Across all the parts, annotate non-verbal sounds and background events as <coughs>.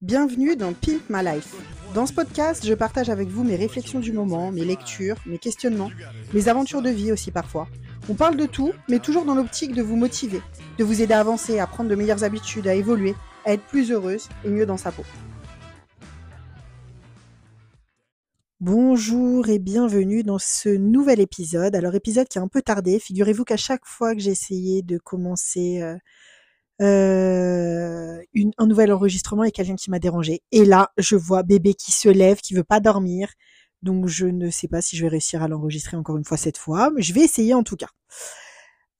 Bienvenue dans Pimp My Life. Dans ce podcast, je partage avec vous mes réflexions du moment, mes lectures, mes questionnements, mes aventures de vie aussi parfois. On parle de tout, mais toujours dans l'optique de vous motiver, de vous aider à avancer, à prendre de meilleures habitudes, à évoluer, à être plus heureuse et mieux dans sa peau. Bonjour et bienvenue dans ce nouvel épisode. Alors épisode qui a un peu tardé. Figurez-vous qu'à chaque fois que j'ai essayé de commencer euh, euh, un nouvel enregistrement et quelqu'un qui m'a dérangé. Et là, je vois bébé qui se lève, qui veut pas dormir. Donc je ne sais pas si je vais réussir à l'enregistrer encore une fois cette fois, mais je vais essayer en tout cas.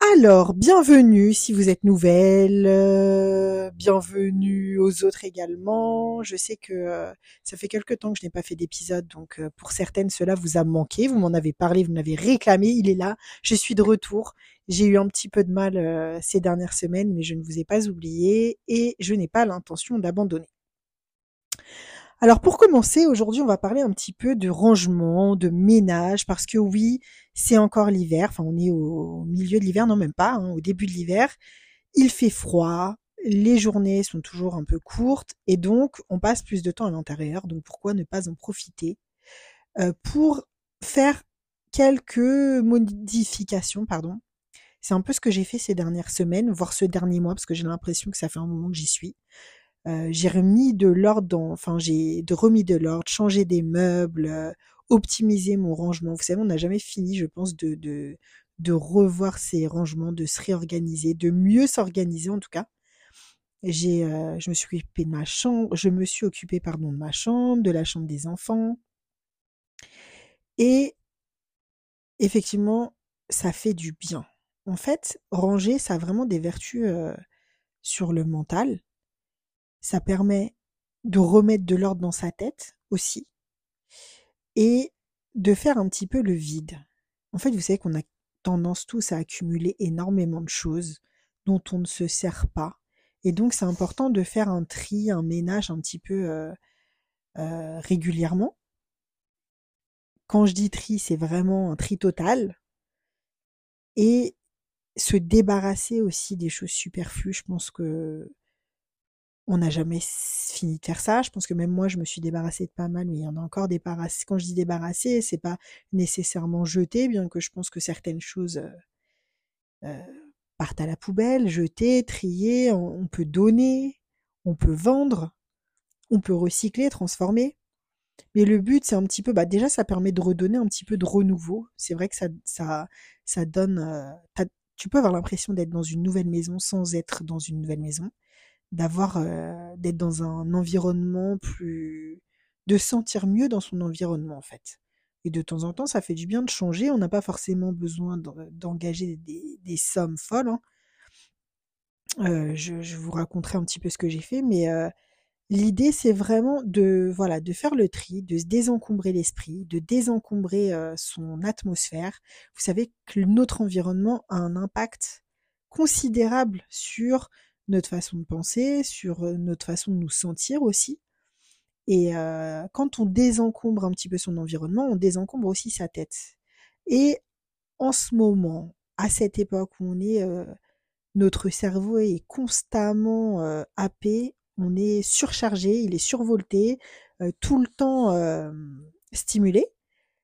Alors, bienvenue si vous êtes nouvelle, euh, bienvenue aux autres également. Je sais que euh, ça fait quelque temps que je n'ai pas fait d'épisode, donc euh, pour certaines, cela vous a manqué. Vous m'en avez parlé, vous m'avez réclamé, il est là, je suis de retour. J'ai eu un petit peu de mal ces dernières semaines, mais je ne vous ai pas oublié et je n'ai pas l'intention d'abandonner. Alors pour commencer, aujourd'hui on va parler un petit peu de rangement, de ménage, parce que oui, c'est encore l'hiver, enfin on est au milieu de l'hiver, non même pas, hein, au début de l'hiver, il fait froid, les journées sont toujours un peu courtes, et donc on passe plus de temps à l'intérieur, donc pourquoi ne pas en profiter euh, pour faire quelques modifications, pardon. C'est un peu ce que j'ai fait ces dernières semaines, voire ce dernier mois, parce que j'ai l'impression que ça fait un moment que j'y suis. Euh, j'ai remis de l'ordre dans, enfin j'ai de remis de l'ordre, changé des meubles, euh, optimisé mon rangement. Vous savez, on n'a jamais fini, je pense, de, de revoir ces rangements, de se réorganiser, de mieux s'organiser en tout cas. J'ai, euh, je me suis occupée de ma chambre, je me suis pardon de ma chambre, de la chambre des enfants, et effectivement, ça fait du bien. En fait, ranger, ça a vraiment des vertus sur le mental. Ça permet de remettre de l'ordre dans sa tête aussi et de faire un petit peu le vide. En fait, vous savez qu'on a tendance tous à accumuler énormément de choses dont on ne se sert pas. Et donc, c'est important de faire un tri, un ménage un petit peu euh, euh, régulièrement. Quand je dis tri, c'est vraiment un tri total. Et se débarrasser aussi des choses superflues. Je pense que on n'a jamais fini de faire ça. Je pense que même moi, je me suis débarrassée de pas mal, mais il y en a encore débarrassé. Quand je dis débarrassé, c'est pas nécessairement jeter, bien que je pense que certaines choses euh, euh, partent à la poubelle, jeter, trier. On, peut donner, on peut vendre, on peut recycler, transformer. Mais le but, c'est un petit peu, bah déjà, ça permet de redonner un petit peu de renouveau. C'est vrai que ça, ça, ça donne. Euh, tu peux avoir l'impression d'être dans une nouvelle maison sans être dans une nouvelle maison d'avoir euh, d'être dans un environnement plus de sentir mieux dans son environnement en fait. Et de temps en temps ça fait du bien de changer. On n'a pas forcément besoin d'engager des, sommes folles hein. euh, je, je, vous raconterai un petit peu ce que j'ai fait mais euh, l'idée c'est vraiment de voilà de faire le tri de se désencombrer l'esprit de désencombrer son atmosphère. Vous savez que notre environnement a un impact considérable sur notre façon de penser, sur notre façon de nous sentir aussi. Et quand on désencombre un petit peu son environnement, on désencombre aussi sa tête. Et en ce moment, à cette époque où on est, notre cerveau est constamment happé, on est surchargé, il est survolté, tout le temps stimulé.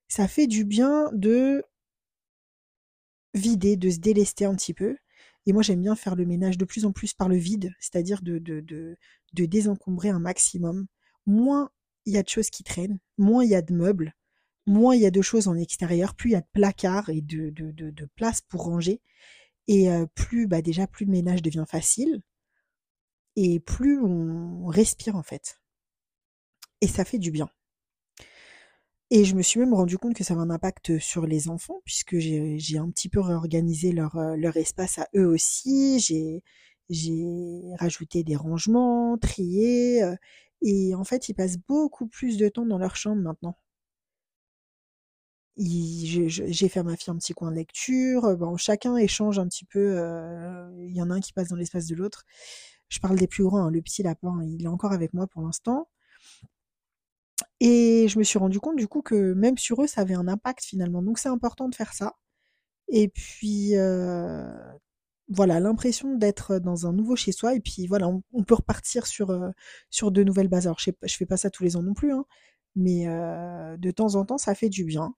Ça fait du bien de vider, de se délester un petit peu et moi, j'aime bien faire le ménage de plus en plus par le vide, c'est-à-dire de, désencombrer un maximum. Moins il y a de choses qui traînent, moins il y a de meubles, moins il y a de choses en extérieur, plus il y a de placards et de, de places pour ranger. Et euh, plus, bah déjà, plus le ménage devient facile et plus on respire en fait. Et ça fait du bien. Et je me suis même rendu compte que ça avait un impact sur les enfants, puisque j'ai un petit peu réorganisé leur, euh, leur espace à eux aussi. J'ai rajouté des rangements, trié. Euh, et en fait, ils passent beaucoup plus de temps dans leur chambre maintenant. J'ai fait à ma fille un petit coin de lecture. Bon, chacun échange un petit peu. Euh, il y en a un qui passe dans l'espace de l'autre. Je parle des plus grands. Hein, le petit lapin, il est encore avec moi pour l'instant. Et je me suis rendu compte du coup que même sur eux, ça avait un impact finalement. Donc c'est important de faire ça. Et puis, euh, voilà l'impression d'être dans un nouveau chez soi. Et puis voilà on, peut repartir sur sur de nouvelles bases. Alors je, je fais pas ça tous les ans non plus hein, mais de temps en temps ça fait du bien.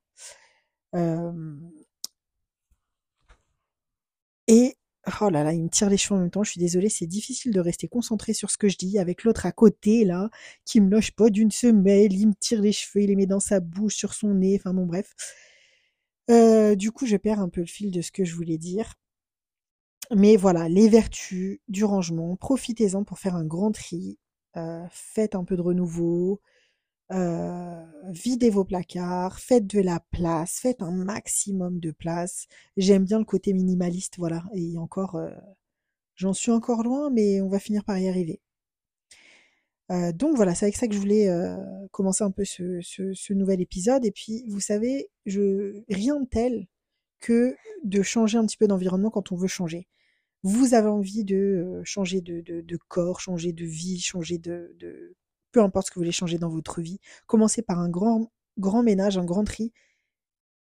Et oh là là il me tire les cheveux en même temps je suis désolée c'est difficile de rester concentré sur ce que je dis avec l'autre à côté là qui me loge pas d'une semelle il me tire les cheveux il les met dans sa bouche sur son nez enfin bon bref. Du coup je perds un peu le fil de ce que je voulais dire. Mais voilà, les vertus du rangement, profitez-en pour faire un grand tri, euh, faites un peu de renouveau, euh, videz vos placards, faites de la place, faites un maximum de place. J'aime bien le côté minimaliste, voilà, et encore, j'en suis encore loin, mais on va finir par y arriver. donc voilà, c'est avec ça que je voulais commencer un peu ce, nouvel épisode. Et puis, vous savez, je, rien de tel que de changer un petit peu d'environnement quand on veut changer vous avez envie de changer de, corps, changer de vie, changer de, peu importe ce que vous voulez changer dans votre vie, commencez par un grand, grand ménage, un grand tri.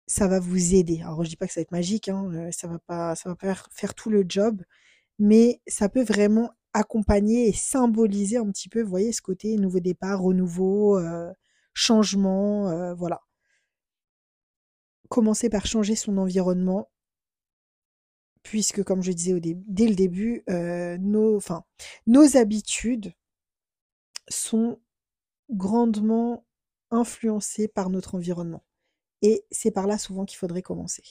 Ça va vous aider. Alors je dis pas que ça va être magique, hein, ça va pas, ça va pas faire, tout le job, mais ça peut vraiment accompagner et symboliser un petit peu, vous voyez, ce côté nouveau départ, renouveau, changement, voilà. Commencez par changer son environnement puisque comme je disais dès le début, euh, nos habitudes sont grandement influencées par notre environnement. Et c'est par là souvent qu'il faudrait commencer.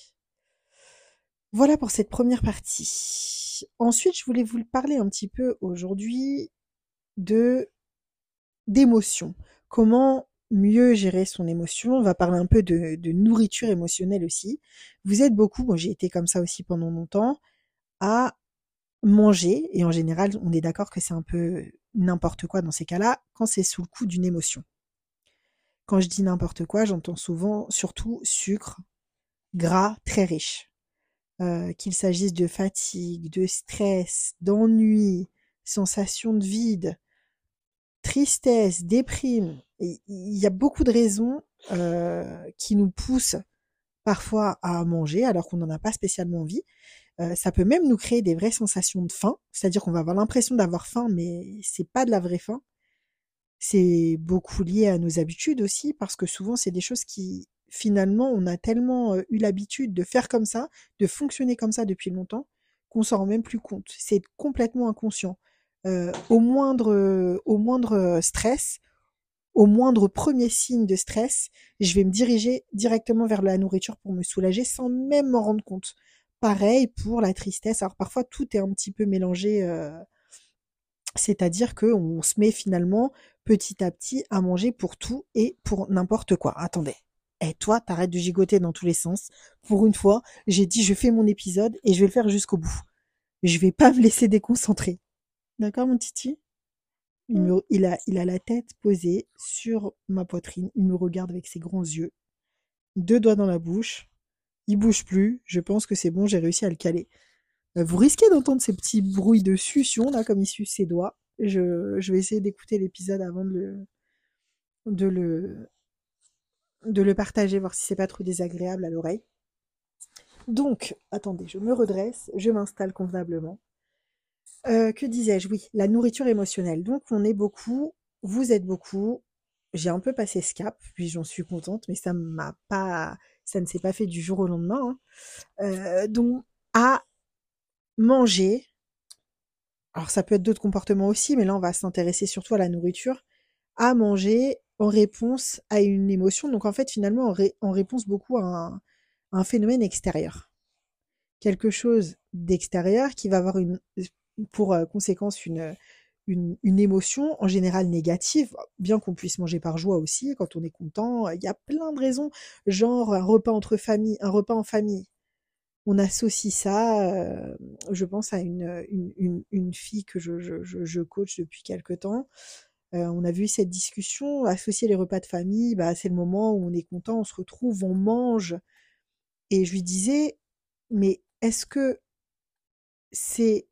Voilà pour cette première partie. Ensuite, je voulais vous parler un petit peu aujourd'hui de d'émotions. Comment mieux gérer son émotion? On va parler un peu de, nourriture émotionnelle aussi. Vous êtes beaucoup, moi j'ai été comme ça aussi pendant longtemps, à manger, et en général on est d'accord que c'est un peu n'importe quoi dans ces cas-là, quand c'est sous le coup d'une émotion. Quand je dis n'importe quoi, j'entends souvent surtout sucre, gras, très riche. Euh, qu'il s'agisse de fatigue, de stress, d'ennui, sensation de vide, tristesse, déprime, il y a beaucoup de raisons euh, qui nous poussent parfois à manger alors qu'on n'en a pas spécialement envie. Euh, ça peut même nous créer des vraies sensations de faim, c'est-à-dire qu'on va avoir l'impression d'avoir faim, mais c'est pas de la vraie faim. C'est beaucoup lié à nos habitudes aussi, parce que souvent c'est des choses qui finalement on a tellement euh, eu l'habitude de faire comme ça, de fonctionner comme ça depuis longtemps, qu'on s'en rend même plus compte. C'est complètement inconscient. au moindre, au moindre stress, au moindre premier signe de stress, je vais me diriger directement vers la nourriture pour me soulager sans même m'en rendre compte. Pareil pour la tristesse. Alors parfois tout est un petit peu mélangé, euh, c'est-à-dire que on se met finalement petit à petit à manger pour tout et pour n'importe quoi. Attendez. Et eh, toi, t'arrêtes de gigoter dans tous les sens. Pour une fois, j'ai dit je fais mon épisode et je vais le faire jusqu'au bout. Je vais pas me laisser déconcentrer. D'accord, mon titi? Mmh. Il, a, il a la tête posée sur ma poitrine. Il me regarde avec ses grands yeux. Deux doigts dans la bouche. Il bouge plus. Je pense que c'est bon, j'ai réussi à le caler. Euh, vous risquez d'entendre ces petits bruits de succion, là, comme il suce ses doigts. Je, vais essayer d'écouter l'épisode avant de le, de le, de le partager, voir si c'est pas trop désagréable à l'oreille. Donc, attendez, je me redresse, je m'installe convenablement. Euh, que disais-je? Oui, la nourriture émotionnelle. Donc on est beaucoup, vous êtes beaucoup. J'ai un peu passé ce cap, puis j'en suis contente, mais ça m'a pas, ça ne s'est pas fait du jour au lendemain. Hein. Euh, donc à manger. Alors ça peut être d'autres comportements aussi, mais là on va s'intéresser surtout à la nourriture. À manger en réponse à une émotion. Donc en fait finalement en, réponse beaucoup à un phénomène extérieur quelque chose d'extérieur qui va avoir pour conséquence une, une, émotion en général négative, bien qu'on puisse manger par joie aussi quand on est content. Il y a plein de raisons, genre un repas entre famille, un repas en famille. On associe ça, je pense à une, une, une, fille que je, je, je, coach depuis quelque temps. on a vu cette discussion, associer les repas de famille, bah, c'est le moment où on est content, on se retrouve, on mange. Et je lui disais, mais est-ce que c'est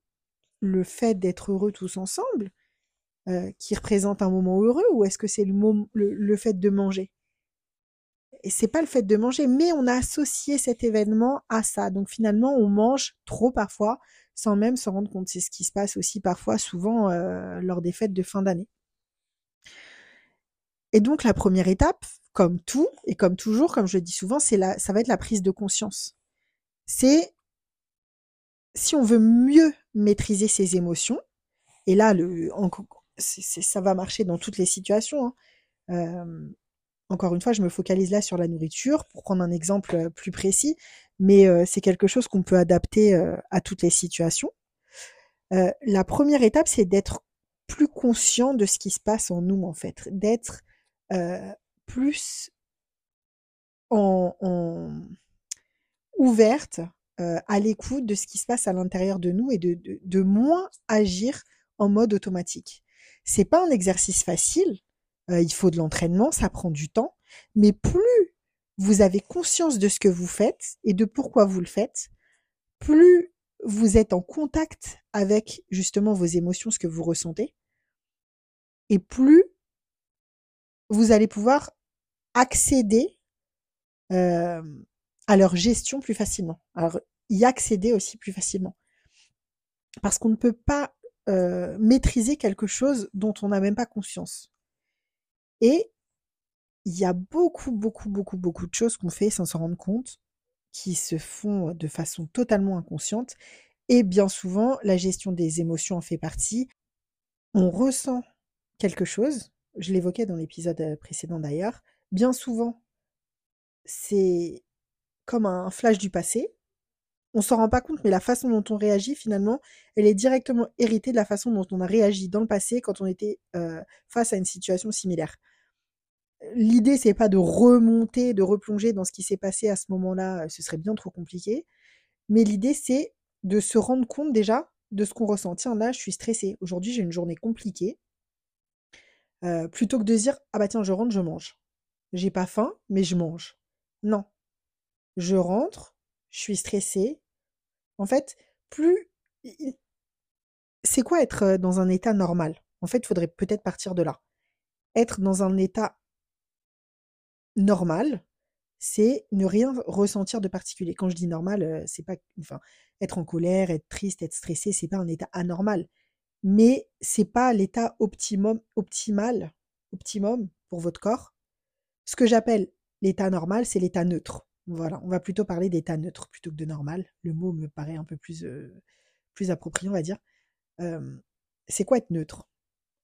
le fait d'être heureux tous ensemble euh, qui représente un moment heureux ou est-ce que c'est le, fait de manger? Et c'est pas le fait de manger, mais on a associé cet événement à ça. Donc finalement, on mange trop parfois sans même s'en rendre compte. C'est ce qui se passe aussi parfois, souvent, lors des fêtes de fin d'année. Et donc la première étape, comme tout et comme toujours, comme je le dis souvent, c'est ça va être la prise de conscience. C'est si on veut mieux maîtriser ses émotions, et là, le, ça va marcher dans toutes les situations. Hein. encore une fois, je me focalise là sur la nourriture pour prendre un exemple plus précis, mais c'est quelque chose qu'on peut adapter à toutes les situations. la première étape, c'est d'être plus conscient de ce qui se passe en nous, en fait, d'être plus ouverte à l'écoute de ce qui se passe à l'intérieur de nous et de, moins agir en mode automatique. C'est pas un exercice facile, il faut de l'entraînement, ça prend du temps, mais plus vous avez conscience de ce que vous faites et de pourquoi vous le faites, plus vous êtes en contact avec justement vos émotions, ce que vous ressentez, et plus vous allez pouvoir accéder à leur gestion plus facilement. Y accéder aussi plus facilement. Parce qu'on ne peut pas maîtriser quelque chose dont on n'a même pas conscience. Et il y a beaucoup, beaucoup, beaucoup, beaucoup de choses qu'on fait sans s'en rendre compte, qui se font de façon totalement inconsciente. Et bien souvent, la gestion des émotions en fait partie. On ressent quelque chose, je l'évoquais dans l'épisode précédent d'ailleurs, bien souvent, c'est comme un flash du passé. On s'en rend pas compte, mais la façon dont on réagit, finalement, elle est directement héritée de la façon dont on a réagi dans le passé quand on était face à une situation similaire. L'idée, c'est pas de remonter, de replonger dans ce qui s'est passé à ce moment-là, ce serait bien trop compliqué. Mais l'idée, c'est de se rendre compte déjà de ce qu'on ressent. Tiens, là, je suis stressée. Aujourd'hui, j'ai une journée compliquée plutôt que de dire ah bah tiens je rentre je mange j'ai pas faim mais je mange non je rentre je suis stressée. En fait plus c'est quoi être dans un état normal? En fait il faudrait peut-être partir de là. Être dans un état normal c'est ne rien ressentir de particulier. Quand je dis normal c'est pas enfin être en colère être triste être stressé c'est pas un état anormal. Mais c'est pas l'état optimum, optimal, optimum pour votre corps. Ce que j'appelle l'état normal, c'est l'état neutre. Voilà, on va plutôt parler d'état neutre plutôt que de normal. Le mot me paraît un peu plus, plus approprié, on va dire. c'est quoi être neutre?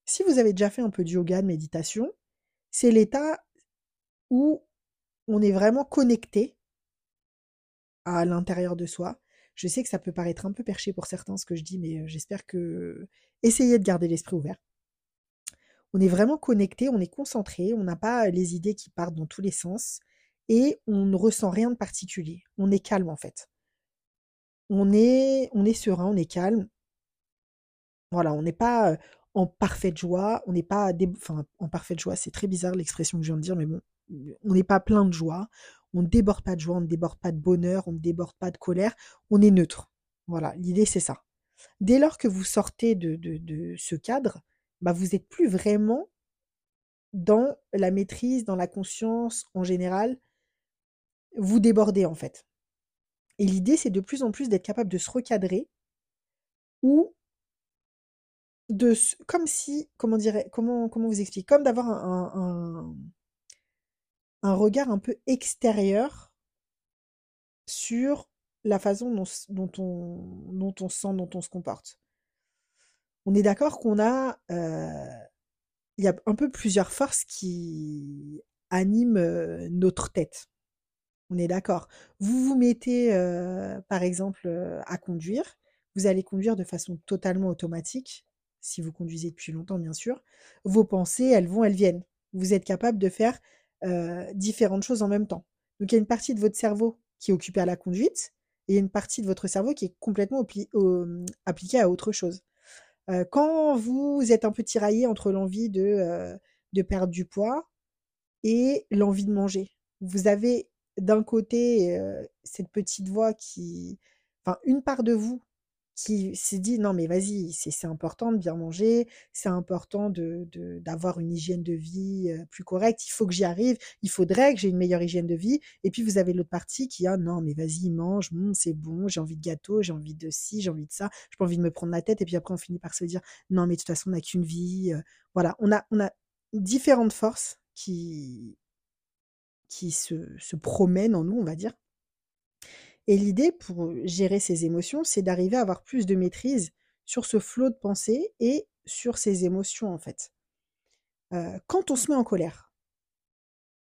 Si vous avez déjà fait un peu de yoga, de méditation, c'est l'état où on est vraiment connecté à l'intérieur de soi. Je sais que ça peut paraître un peu perché pour certains ce que je dis, mais j'espère que essayez de garder l'esprit ouvert. On est vraiment connecté, on est concentré, on n'a pas les idées qui partent dans tous les sens et on ne ressent rien de particulier. On est calme en fait. On est, on est serein, on est calme. Voilà, on n'est pas en parfaite joie, on n'est pas, enfin, en parfaite joie, c'est très bizarre l'expression que je viens de dire, mais bon, on n'est pas plein de joie, on ne déborde pas de joie, on ne déborde pas de bonheur, on ne déborde pas de colère, on est neutre. Voilà, l'idée c'est ça. Dès lors que vous sortez de, ce cadre, bah vous n'êtes plus vraiment dans la maîtrise, dans la conscience en général. Vous débordez en fait. Et l'idée, c'est de plus en plus d'être capable de se recadrer ou de comme si comment dirais comment comment vous expliquer comme d'avoir un, un, regard un peu extérieur sur la façon dont, on, dont on sent, dont on se comporte. On est d'accord qu'on a, euh, il y a un peu plusieurs forces qui animent euh, notre tête. On est d'accord. Vous vous mettez, par exemple, à conduire. Vous allez conduire de façon totalement automatique, si vous conduisez depuis longtemps, bien sûr. Vos pensées, elles vont, elles viennent. Vous êtes capable de faire différentes choses en même temps. Donc il y a une partie de votre cerveau qui est occupée à la conduite et une partie de votre cerveau qui est complètement appliquée à autre chose. quand vous êtes un peu tiraillé entre l'envie de perdre du poids et l'envie de manger, vous avez d'un côté cette petite voix qui, enfin une part de vous qui s'est dit non mais vas-y, c'est important de bien manger, c'est important de d'avoir une hygiène de vie plus correcte, il faut que j'y arrive, il faudrait que j'ai une meilleure hygiène de vie. Et puis vous avez l'autre partie qui a non mais vas-y mange, bon, c'est bon, j'ai envie de gâteau, j'ai envie de ci, j'ai envie de ça, j'ai pas envie de me prendre la tête. Et puis après on finit par se dire non mais de toute façon on n'a qu'une vie. voilà, on a on a différentes forces qui qui se, se en nous, on va dire. Et l'idée pour gérer ces émotions, c'est d'arriver à avoir plus de maîtrise sur ce flot de pensée et sur ces émotions, en fait. Euh, quand on se met en colère,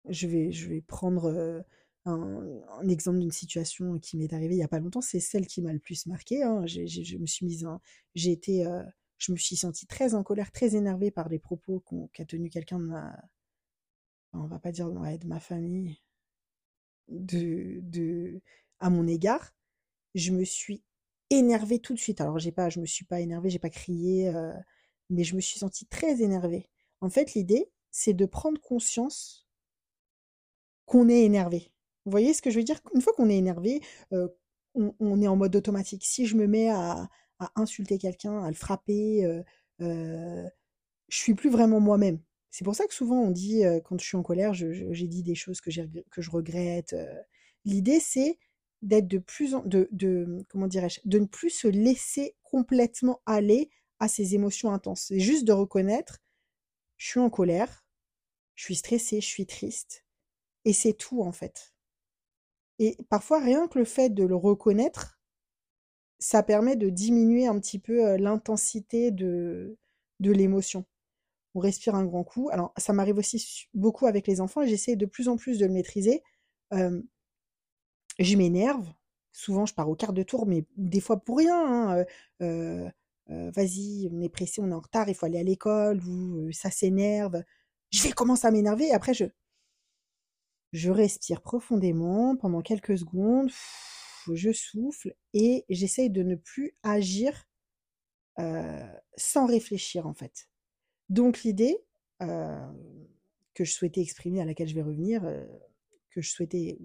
je vais, je vais prendre euh, un, exemple d'une situation qui m'est arrivée il n'y a pas longtemps, c'est celle qui m'a le plus marqué. Hein. je me suis mise, j'ai été, euh, je me suis sentie très en colère, très énervée par les propos qu'a tenu quelqu'un de ma, on va pas dire de ma famille, de, de, à mon égard, je me suis énervée tout de suite. Alors j'ai pas, je me suis pas énervée, j'ai pas crié, euh, mais je me suis sentie très énervée. En fait, l'idée, c'est de prendre conscience qu'on est énervé. Vous voyez ce que je veux dire? Une fois qu'on est énervé, euh, on, est en mode automatique. Si je me mets à, insulter quelqu'un, à le frapper, euh, euh, je suis plus vraiment moi-même. C'est pour ça que souvent on dit, quand je suis en colère, j'ai dit des choses que, je regrette. L'idée, c'est d'être de plus en de, de comment dirais-je de ne plus se laisser complètement aller à ces émotions intenses. C'est juste de reconnaître je suis en colère, je suis stressée, je suis triste et c'est tout en fait. Et parfois rien que le fait de le reconnaître ça permet de diminuer un petit peu l'intensité de de l'émotion. On respire un grand coup. Alors ça m'arrive aussi beaucoup avec les enfants et j'essaie de plus en plus de le maîtriser. Je m'énerve. Souvent, je pars au quart de tour, mais des fois pour rien. Hein, vas-y, on est pressé, on est en retard, il faut aller à l'école, ou ça s'énerve. Je vais commencer à m'énerver et après, je, je respire profondément pendant quelques secondes, je souffle et j'essaye de ne plus agir sans réfléchir en fait. Donc l'idée que je souhaitais exprimer, à laquelle je vais revenir, que je souhaitais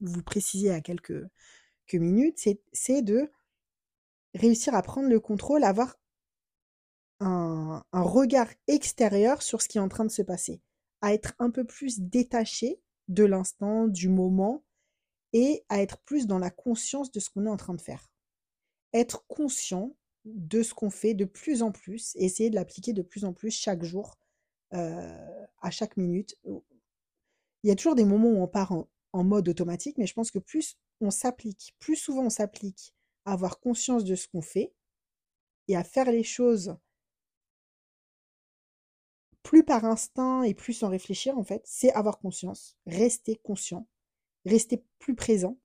vous, préciser à quelques, minutes, c'est de réussir à prendre le contrôle, avoir un, regard extérieur sur ce qui est en train de se passer, à être un peu plus détaché de l'instant, du moment, et à être plus dans la conscience de ce qu'on est en train de faire. Être conscient de ce qu'on fait de plus en plus, et essayer de l'appliquer de plus en plus chaque jour, euh, à chaque minute, il y a toujours des moments où on part en, mode automatique, mais je pense que plus on s'applique, plus souvent on s'applique à avoir conscience de ce qu'on fait et à faire les choses plus par instinct et plus sans réfléchir, en fait, c'est avoir conscience, rester conscient, rester plus présent.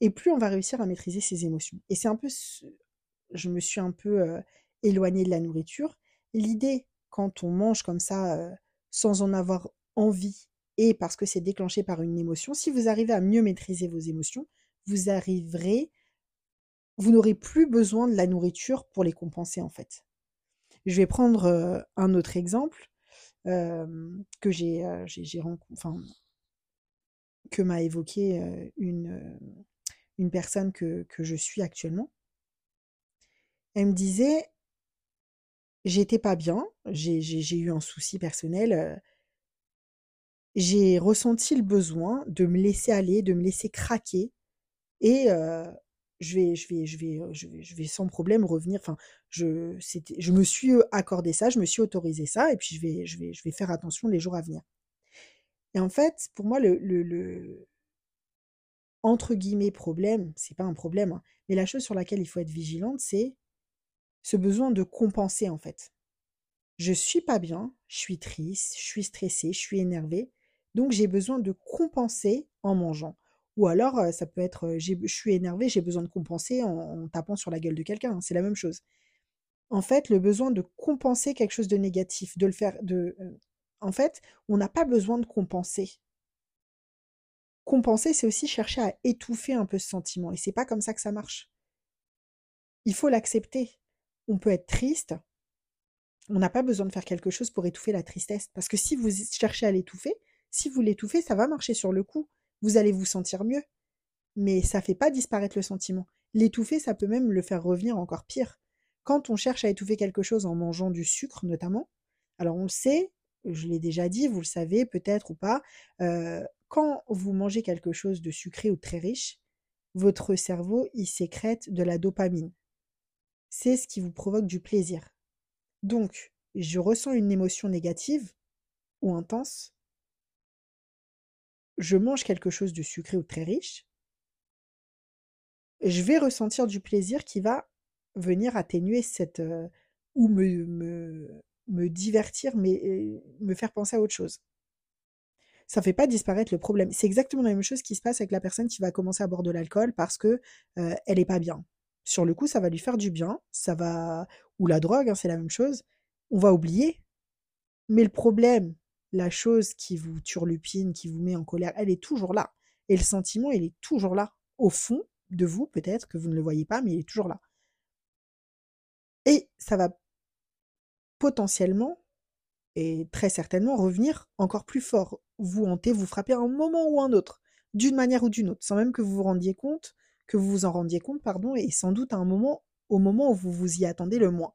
Et plus on va réussir à maîtriser ses émotions. Et c'est un peu, je me suis un peu euh, éloignée de la nourriture. L'idée, quand on mange comme ça, euh, sans en avoir envie, et parce que c'est déclenché par une émotion, si vous arrivez à mieux maîtriser vos émotions, vous arriverez, vous n'aurez plus besoin de la nourriture pour les compenser en fait. Je vais prendre euh, un autre exemple euh, que j'ai, enfin, que m'a évoqué une, une personne que, que je suis actuellement. Elle me disait, j'étais pas bien, j'ai eu un souci personnel j'ai ressenti le besoin de me laisser aller, de me laisser craquer et je vais je vais je vais je vais je vais sans problème revenir enfin je je me suis accordé ça, je me suis autorisé ça et puis je vais je vais je vais faire attention les jours à venir. Et en fait, pour moi le le, le entre guillemets problème, c'est pas un problème, hein, mais la chose sur laquelle il faut être vigilante, c'est ce besoin de compenser en fait. Je suis pas bien, je suis triste, je suis stressée, je suis énervée donc j'ai besoin de compenser en mangeant. Ou alors, ça peut être, je suis énervé, j'ai besoin de compenser en, tapant sur la gueule de quelqu'un. Hein, c'est la même chose. En fait, le besoin de compenser quelque chose de négatif, de le faire, de, en fait, on n'a pas besoin de compenser. Compenser, c'est aussi chercher à étouffer un peu ce sentiment. Et c'est pas comme ça que ça marche. Il faut l'accepter. On peut être triste. On n'a pas besoin de faire quelque chose pour étouffer la tristesse. Parce que si vous cherchez à l'étouffer, si vous l'étouffez, ça va marcher sur le coup. Vous allez vous sentir mieux. Mais ça ne fait pas disparaître le sentiment. L'étouffer, ça peut même le faire revenir encore pire. Quand on cherche à étouffer quelque chose en mangeant du sucre notamment, alors on le sait, je l'ai déjà dit, vous le savez peut-être ou pas, euh, quand vous mangez quelque chose de sucré ou très riche, votre cerveau, il sécrète de la dopamine. C'est ce qui vous provoque du plaisir. Donc, je ressens une émotion négative ou intense, je mange quelque chose de sucré ou très riche, je vais ressentir du plaisir qui va venir atténuer cette... Euh, ou me, me, divertir, mais euh, me faire penser à autre chose. Ça ne fait pas disparaître le problème. C'est exactement la même chose qui se passe avec la personne qui va commencer à boire de l'alcool parce que euh, elle est pas bien. Sur le coup, ça va lui faire du bien, ça va ou la drogue, hein, c'est la même chose. On va oublier. Mais le problème, la chose qui vous turlupine, qui vous met en colère, elle est toujours là. Et le sentiment, il est toujours là. Au fond de vous, peut-être que vous ne le voyez pas, mais il est toujours là. Et ça va potentiellement et très certainement revenir encore plus fort, vous hanter, vous frapper à un moment ou un autre, d'une manière ou d'une autre, sans même que vous vous rendiez compte, que vous vous en rendiez compte, pardon, et sans doute à un moment, au moment où vous vous y attendez le moins.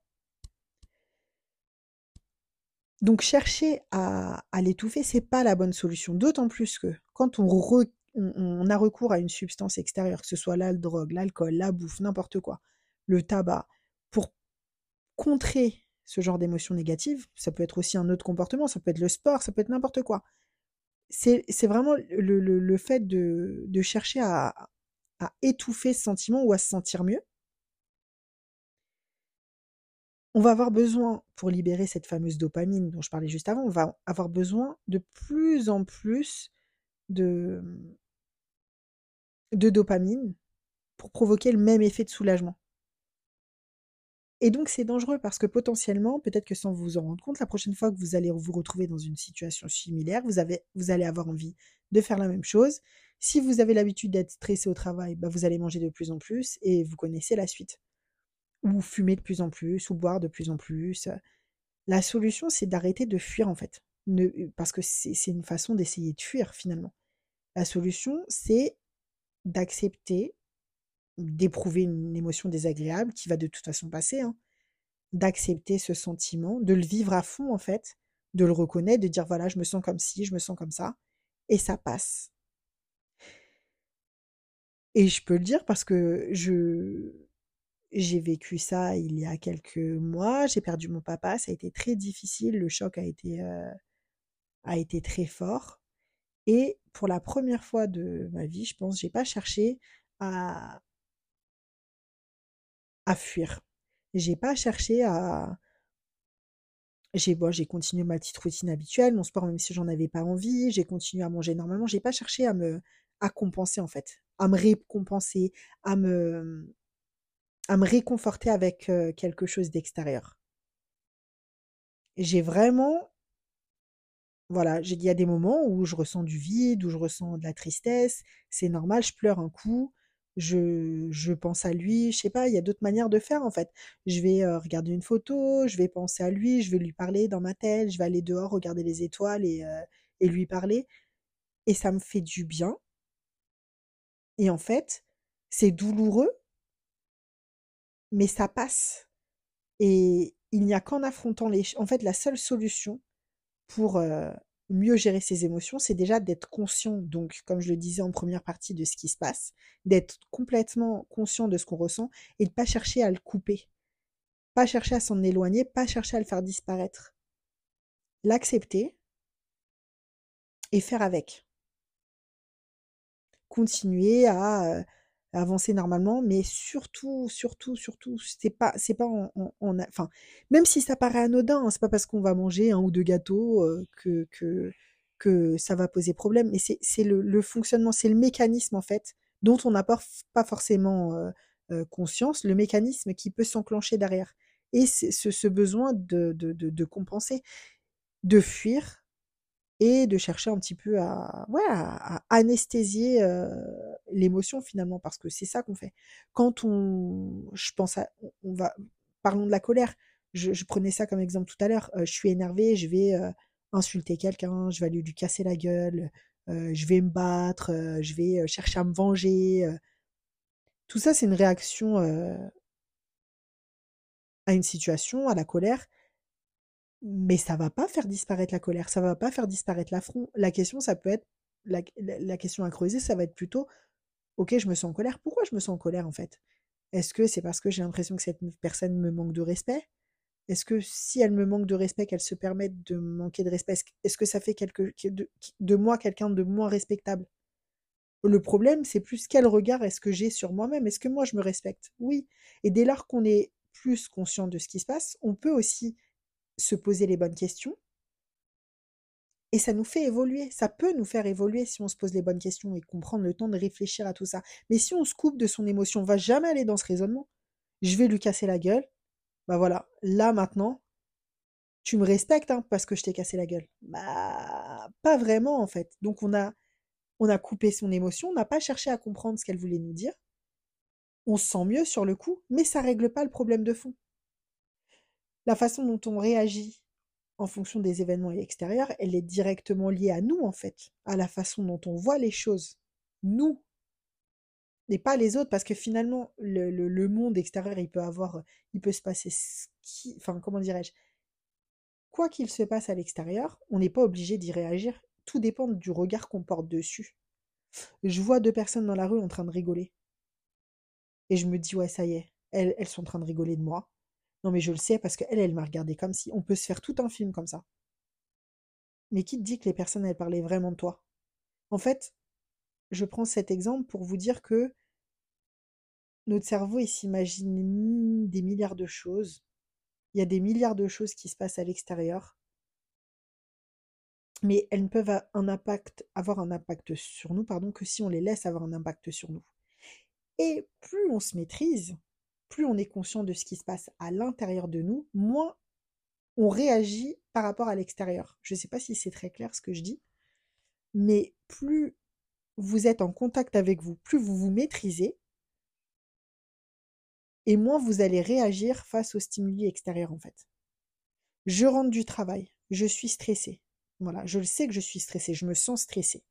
Donc chercher à, à l'étouffer, c'est pas la bonne solution. D'autant plus que quand on, on, a recours à une substance extérieure, que ce soit la drogue, l'alcool, la bouffe, n'importe quoi, le tabac, pour contrer ce genre d'émotions négatives, ça peut être aussi un autre comportement, ça peut être le sport, ça peut être n'importe quoi. C'est vraiment le, le, fait de, de chercher à, à étouffer ce sentiment ou à se sentir mieux on va avoir besoin, pour libérer cette fameuse dopamine dont je parlais juste avant, on va avoir besoin de plus en plus de, de dopamine pour provoquer le même effet de soulagement. Et donc c'est dangereux parce que potentiellement, peut-être que sans vous en rendre compte, la prochaine fois que vous allez vous retrouver dans une situation similaire, vous, avez, vous allez avoir envie de faire la même chose. Si vous avez l'habitude d'être stressé au travail, bah vous allez manger de plus en plus et vous connaissez la suite ou fumer de plus en plus, ou boire de plus en plus. La solution, c'est d'arrêter de fuir en fait. parce que c'est une façon d'essayer de fuir finalement. La solution, c'est d'accepter d'éprouver une émotion désagréable qui va de toute façon passer, hein. d'accepter ce sentiment, de le vivre à fond en fait, de le reconnaître, de dire voilà, je me sens comme ci, je me sens comme ça, et ça passe. Et je peux le dire parce que je, j'ai vécu ça il y a quelques mois, j'ai perdu mon papa, ça a été très difficile, le choc a été, euh, a été très fort. Et pour la première fois de ma vie, je pense, j'ai pas cherché à, à fuir. J'ai pas cherché à. J'ai bon, j'ai continué ma petite routine habituelle, mon sport même si j'en avais pas envie, j'ai continué à manger normalement, j'ai pas cherché à me à compenser en fait, à me récompenser, à me à me réconforter avec quelque chose d'extérieur. J'ai vraiment, voilà, il y a des moments où je ressens du vide, où je ressens de la tristesse, c'est normal, je pleure un coup, je, pense à lui, je sais pas, il y a d'autres manières de faire en fait. Je vais regarder une photo, je vais penser à lui, je vais lui parler dans ma tête, je vais aller dehors regarder les étoiles et, et lui parler. Et ça me fait du bien. Et en fait, c'est douloureux, mais ça passe. Et il n'y a qu'en affrontant les... En fait, la seule solution pour mieux gérer ses émotions, c'est déjà d'être conscient, donc, comme je le disais en première partie, de ce qui se passe, d'être complètement conscient de ce qu'on ressent et de pas chercher à le couper, pas chercher à s'en éloigner, pas chercher à le faire disparaître. L'accepter et faire avec. Continuer à avancer normalement, mais surtout, surtout, surtout, c'est pas, c'est pas en, même si ça paraît anodin, hein, c'est pas parce qu'on va manger un ou deux gâteaux que, que, que ça va poser problème, mais c'est le, le, fonctionnement, c'est le mécanisme en fait, dont on n'a pas, pas forcément conscience, le mécanisme qui peut s'enclencher derrière. Et ce, ce, besoin de, de, de compenser, de fuir, et de chercher un petit peu à, ouais, à, anesthésier l'émotion finalement, parce que c'est ça qu'on fait. Quand on, je pense à, on va, parlons de la colère. Je, prenais ça comme exemple tout à l'heure. je suis énervée, je vais insulter quelqu'un, je vais lui, lui casser la gueule, je vais me battre, je vais chercher à me venger. Tout ça, c'est une réaction à une situation, à la colère, mais ça va pas faire disparaître la colère, ça va pas faire disparaître l'affront. La question, ça peut être, la, question à creuser, ça va être plutôt, ok, je me sens en colère, pourquoi je me sens en colère en fait? Est-ce que c'est parce que j'ai l'impression que cette personne me manque de respect? Est-ce que si elle me manque de respect, qu'elle se permette de manquer de respect, est-ce que ça fait de, de moi quelqu'un de moins respectable? Le problème, c'est plus quel regard est-ce que j'ai sur moi-même? Est-ce que moi, je me respecte? Oui. Et dès lors qu'on est plus conscient de ce qui se passe, on peut aussi se poser les bonnes questions. Et ça nous fait évoluer. Ça peut nous faire évoluer si on se pose les bonnes questions et qu'on prend le temps de réfléchir à tout ça. Mais si on se coupe de son émotion, on va jamais aller dans ce raisonnement. Je vais lui casser la gueule. Bah voilà, là maintenant, tu me respectes hein, parce que je t'ai cassé la gueule. Bah pas vraiment en fait. Donc on a on a coupé son émotion, on n'a pas cherché à comprendre ce qu'elle voulait nous dire. On se sent mieux sur le coup, mais ça règle pas le problème de fond. La façon dont on réagit en fonction des événements extérieurs, elle est directement liée à nous en fait, à la façon dont on voit les choses. Nous, et pas les autres, parce que finalement, le, monde extérieur, il peut avoir, il peut se passer ce qui, enfin, comment dirais-je, quoi qu'il se passe à l'extérieur, on n'est pas obligé d'y réagir tout dépend du regard qu'on porte dessus. Je vois deux personnes dans la rue en train de rigoler. Et je me dis, ouais, ça y est, elles, elles sont en train de rigoler de moi. Non, mais je le sais parce qu'elle, elle, m'a regardé comme si. On peut se faire tout un film comme ça. Mais qui te dit que les personnes, elles parlaient vraiment de toi? En fait, je prends cet exemple pour vous dire que notre cerveau, il s'imagine des milliards de choses. Il y a des milliards de choses qui se passent à l'extérieur mais elles ne peuvent un impact, avoir un impact sur nous pardon, que si on les laisse avoir un impact sur nous. Et plus on se maîtrise, plus on est conscient de ce qui se passe à l'intérieur de nous, moins on réagit par rapport à l'extérieur. Je ne sais pas si c'est très clair ce que je dis, mais plus vous êtes en contact avec vous, plus vous vous maîtrisez, et moins vous allez réagir face aux stimuli extérieurs en fait. Je rentre du travail, je suis stressée. Voilà, je le sais que je suis stressée, je me sens stressée.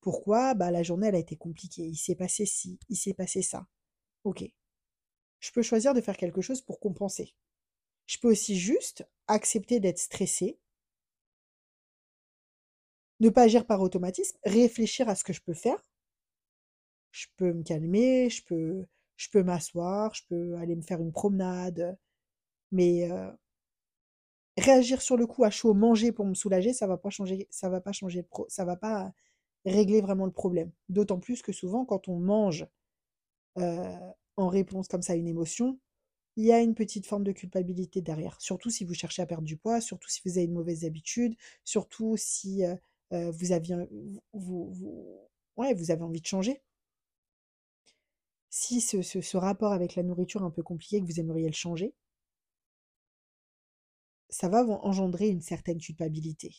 Pourquoi? Bah la journée a été compliquée, il s'est passé ci, il s'est passé ça. Ok. Je peux choisir de faire quelque chose pour compenser. Je peux aussi juste accepter d'être stressée, ne pas agir par automatisme, réfléchir à ce que je peux faire. Je peux me calmer, je peux, m'asseoir, je peux aller me faire une promenade, mais euh, réagir sur le coup à chaud, manger pour me soulager, ça va pas changer, ça va pas changer, ça va pas régler vraiment le problème. D'autant plus que souvent, quand on mange en réponse comme ça à une émotion, il y a une petite forme de culpabilité derrière. Surtout si vous cherchez à perdre du poids, surtout si vous avez une mauvaise habitude, surtout si vous aviez, vous, vous avez envie de changer. Si ce, ce rapport avec la nourriture est un peu compliqué, que vous aimeriez le changer, ça va engendrer une certaine culpabilité.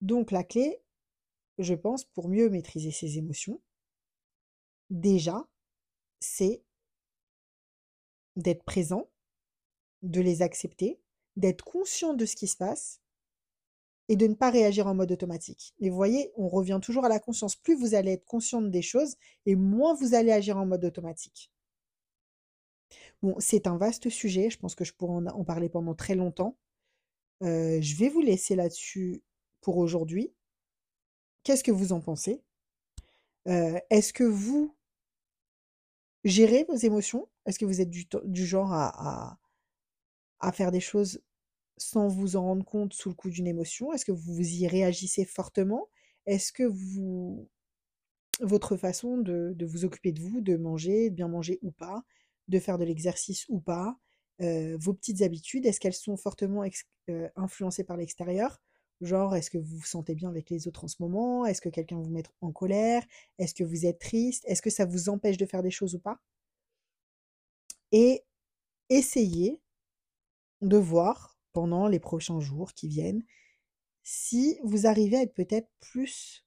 Donc la clé, je pense, pour mieux maîtriser ses émotions, déjà, c'est d'être présent, de les accepter, d'être conscient de ce qui se passe et de ne pas réagir en mode automatique. Et vous voyez, on revient toujours à la conscience. Plus vous allez être consciente des choses et moins vous allez agir en mode automatique. Bon, c'est un vaste sujet, je pense que je pourrais en, parler pendant très longtemps. je vais vous laisser là-dessus pour aujourd'hui. Qu'est-ce que vous en pensez? Est-ce que vous gérez vos émotions? Est-ce que vous êtes du, genre à, faire des choses sans vous en rendre compte sous le coup d'une émotion? Est-ce que vous y réagissez fortement? Est-ce que vous votre façon de, de, vous occuper de vous, de manger, de bien manger ou pas, de faire de l'exercice ou pas, vos petites habitudes, est-ce qu'elles sont fortement influencées par l'extérieur? Genre, est-ce que vous vous sentez bien avec les autres en ce moment? Est-ce que quelqu'un vous met en colère? Est-ce que vous êtes triste? Est-ce que ça vous empêche de faire des choses ou pas? Et essayez de voir pendant les prochains jours qui viennent si vous arrivez à être peut-être plus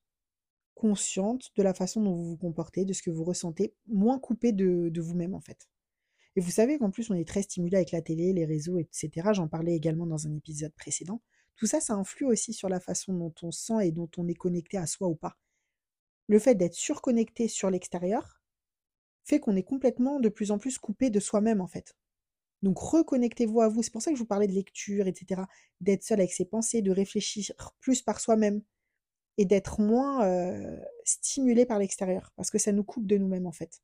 consciente de la façon dont vous vous comportez, de ce que vous ressentez, moins coupé de vous-même en fait. Et vous savez qu'en plus, on est très stimulé avec la télé, les réseaux, etc. J'en parlais également dans un épisode précédent. Tout ça, ça influe aussi sur la façon dont on sent et dont on est connecté à soi ou pas. Le fait d'être surconnecté sur l'extérieur fait qu'on est complètement de plus en plus coupé de soi-même en fait. Donc reconnectez-vous à vous. C'est pour ça que je vous parlais de lecture, etc. D'être seul avec ses pensées, de réfléchir plus par soi-même et d'être moins stimulé par l'extérieur parce que ça nous coupe de nous-mêmes en fait.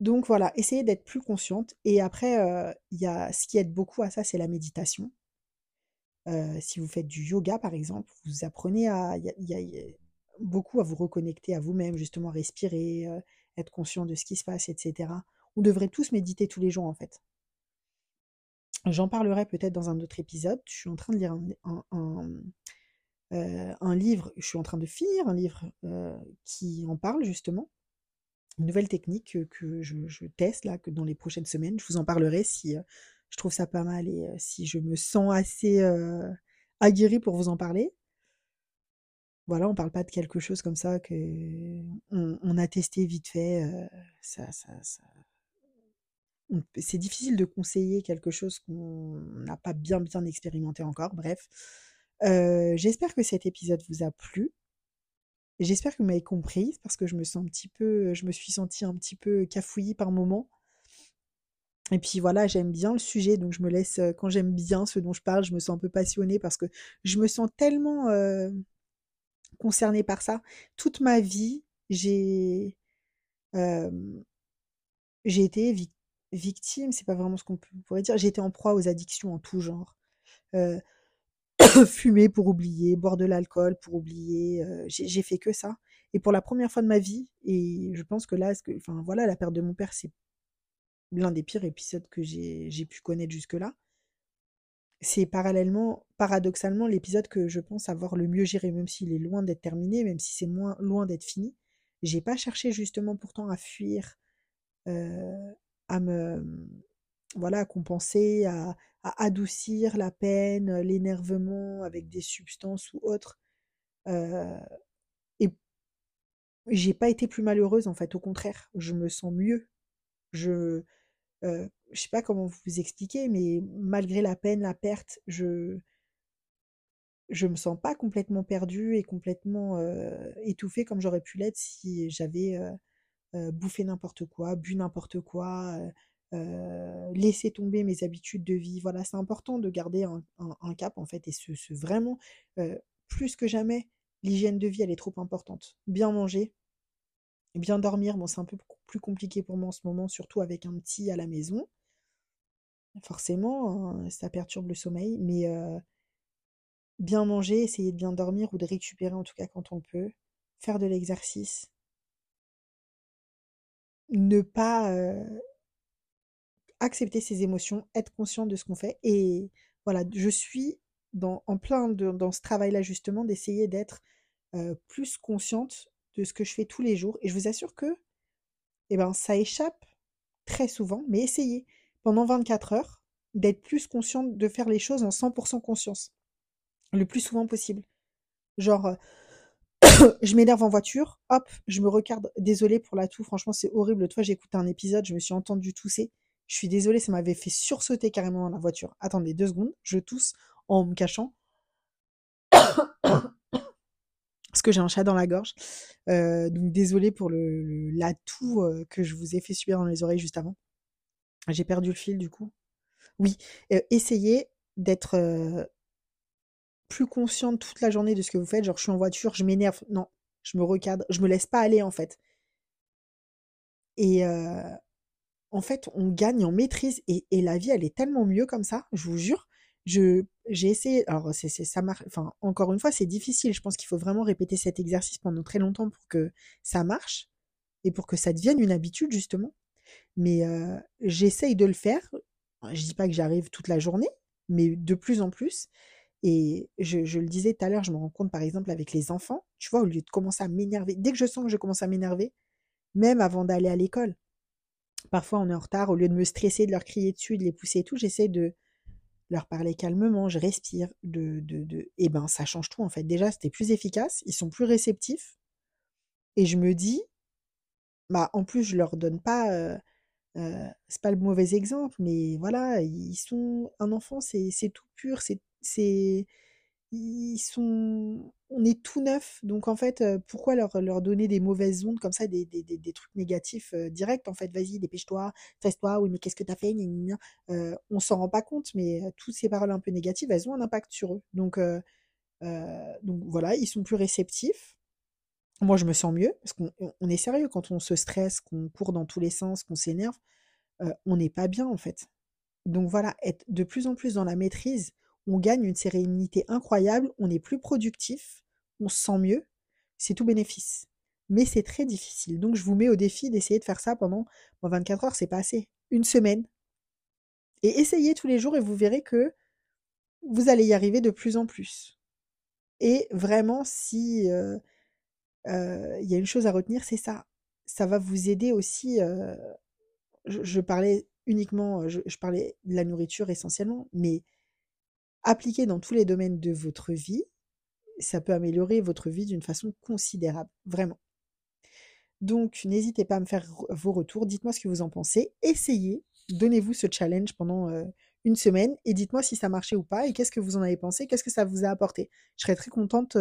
Donc voilà, essayez d'être plus consciente. Et après, il y a ce qui aide beaucoup à ça, c'est la méditation. Si vous faites du yoga, par exemple, vous apprenez à, y y a beaucoup à vous reconnecter à vous-même, justement, respirer, être conscient de ce qui se passe, etc. On devrait tous méditer tous les jours, en fait. J'en parlerai peut-être dans un autre épisode. Je suis en train de lire un, livre, je suis en train de finir un livre qui en parle justement, une nouvelle technique que, je, teste là, que dans les prochaines semaines. Je vous en parlerai si je trouve ça pas mal et si je me sens assez aguerrie pour vous en parler. Voilà, on parle pas de quelque chose comme ça que on, a testé vite fait. ça, ça. C'est difficile de conseiller quelque chose qu'on n'a pas bien bien expérimenté encore. Bref, j'espère que cet épisode vous a plu. J'espère que vous m'avez comprise parce que je me sens un petit peu, je me suis sentie un petit peu cafouillie par moment. Et puis voilà, j'aime bien le sujet, donc je me laisse, quand j'aime bien ce dont je parle, je me sens un peu passionnée parce que je me sens tellement concernée par ça. Toute ma vie, j'ai été victime, c'est pas vraiment ce qu'on pourrait dire, j'ai été en proie aux addictions en tout genre. <coughs> fumer pour oublier, boire de l'alcool pour oublier. j'ai fait que ça. Et pour la première fois de ma vie, et je pense que là, enfin voilà, la perte de mon père, c'est l'un des pires épisodes que j'ai pu connaître jusque-là. C'est parallèlement, paradoxalement, l'épisode que je pense avoir le mieux géré, même s'il est loin d'être terminé, même si c'est moins loin d'être fini. J'ai pas cherché justement pourtant à fuir, à me voilà, à compenser, à, adoucir la peine, l'énervement avec des substances ou autres. Euh, et j'ai pas été plus malheureuse en fait, au contraire, je me sens mieux. Je euh, je sais pas comment vous expliquer, mais malgré la peine, la perte, je je me sens pas complètement perdue et complètement euh, étouffée comme j'aurais pu l'être si j'avais bouffé n'importe quoi, bu n'importe quoi, euh, laisser tomber mes habitudes de vie. Voilà, c'est important de garder un, cap en fait et vraiment euh, plus que jamais l'hygiène de vie elle est trop importante. Bien manger, bien dormir. Bon, c'est un peu plus compliqué pour moi en ce moment, surtout avec un petit à la maison. Forcément, hein, ça perturbe le sommeil, mais euh, bien manger, essayer de bien dormir ou de récupérer en tout cas quand on peut, faire de l'exercice, ne pas accepter ses émotions, être conscient de ce qu'on fait. Et voilà, je suis en plein dans ce travail-là justement d'essayer d'être plus consciente de ce que je fais tous les jours. Et je vous assure que eh ben, ça échappe très souvent, mais essayez pendant 24 heures d'être plus consciente de faire les choses en 100% conscience, le plus souvent possible. Genre, <coughs> je m'énerve en voiture, hop, je me regarde, désolée pour la toux, franchement c'est horrible. Toi j'ai écouté un épisode, je me suis entendue tousser. Je suis désolée, ça m'avait fait sursauter carrément dans la voiture. Attendez deux secondes, je tousse en me cachant. <coughs> <coughs> Parce que j'ai un chat dans la gorge. Euh, donc désolée pour le, l'atout euh, que je vous ai fait subir dans les oreilles juste avant. J'ai perdu le fil du coup. Oui, euh, essayez d'être plus consciente toute la journée de ce que vous faites. Genre, je suis en voiture, je m'énerve. Non, je me recadre, je me laisse pas aller en fait. Et, en fait, on gagne en maîtrise et, la vie, elle est tellement mieux comme ça, je vous jure. Je, j'ai essayé, alors c'est, ça marche, enfin, encore une fois, c'est difficile. Je pense qu'il faut vraiment répéter cet exercice pendant très longtemps pour que ça marche et pour que ça devienne une habitude, justement. Mais euh, j'essaye de le faire. Je dis pas que j'arrive toute la journée, mais de plus en plus. Et je, je le disais tout à l'heure, je me rends compte par exemple avec les enfants, tu vois, au lieu de commencer à m'énerver, dès que je sens que je commence à m'énerver, même avant d'aller à l'école, Parfois, on est en retard. Au lieu de me stresser, de leur crier dessus, de les pousser et tout, j'essaie de leur parler calmement. Je respire. De, de, de... Et ben, ça change tout en fait. Déjà, c'était plus efficace. Ils sont plus réceptifs. Et je me dis, bah, en plus, je leur donne pas. Euh, euh, c'est pas le mauvais exemple, mais voilà, ils sont. Un enfant, c'est tout pur. C'est. ils sont on est tout neuf, donc en fait, pourquoi leur leur donner des mauvaises ondes comme ça, des des des des trucs négatifs, directs en fait? «Vas-y, dépêche-toi, fesse-toi, oui, mais qu'est-ce que tu as fait? Gna gna gna». Heu, on s'en rend pas compte, mais toutes ces paroles un peu négatives, elles ont un impact sur eux. Donc donc voilà, ils sont plus réceptifs. Moi, je me sens mieux parce qu'on on on est sérieux quand on se stresse, qu'on court dans tous les sens, qu'on s'énerve, on n'est pas bien en fait. Donc voilà, être de plus en plus dans la maîtrise, on gagne une sérénité incroyable, on est plus productif, on se sent mieux, c'est tout bénéfice. Mais c'est très difficile. Donc je vous mets au défi d'essayer de faire ça pendant bon 24 heures, c'est pas assez. Une semaine. Et essayez tous les jours et vous verrez que vous allez y arriver de plus en plus. Et vraiment, si euh, euh, il y a une chose à retenir, c'est ça. Ça va vous aider aussi. euh, je, parlais uniquement, je, je parlais de la nourriture essentiellement, mais appliqué dans tous les domaines de votre vie, ça peut améliorer votre vie d'une façon considérable, vraiment. Donc, n'hésitez pas à me faire vos retours, dites-moi ce que vous en pensez, essayez, donnez-vous ce challenge pendant une semaine et dites-moi si ça marchait ou pas et qu'est-ce que vous en avez pensé, qu'est-ce que ça vous a apporté. Je serais très contente,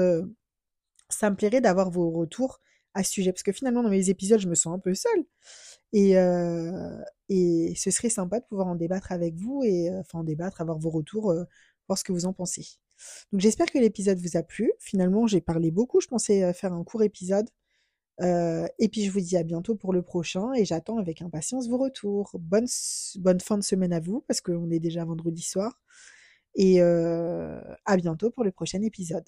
ça me plairait d'avoir vos retours à ce sujet, parce que finalement, dans mes épisodes, je me sens un peu seule. Et, et ce serait sympa de pouvoir en débattre avec vous et enfin en débattre, avoir vos retours, voir ce que vous en pensez. Donc j'espère que l'épisode vous a plu. Finalement, j'ai parlé beaucoup. Je pensais euh, faire un court épisode. Euh, et puis je vous dis à bientôt pour le prochain et j'attends avec impatience vos retours. Bonne, bonne fin de semaine à vous parce qu'on est déjà vendredi soir. Et euh, à bientôt pour le prochain épisode.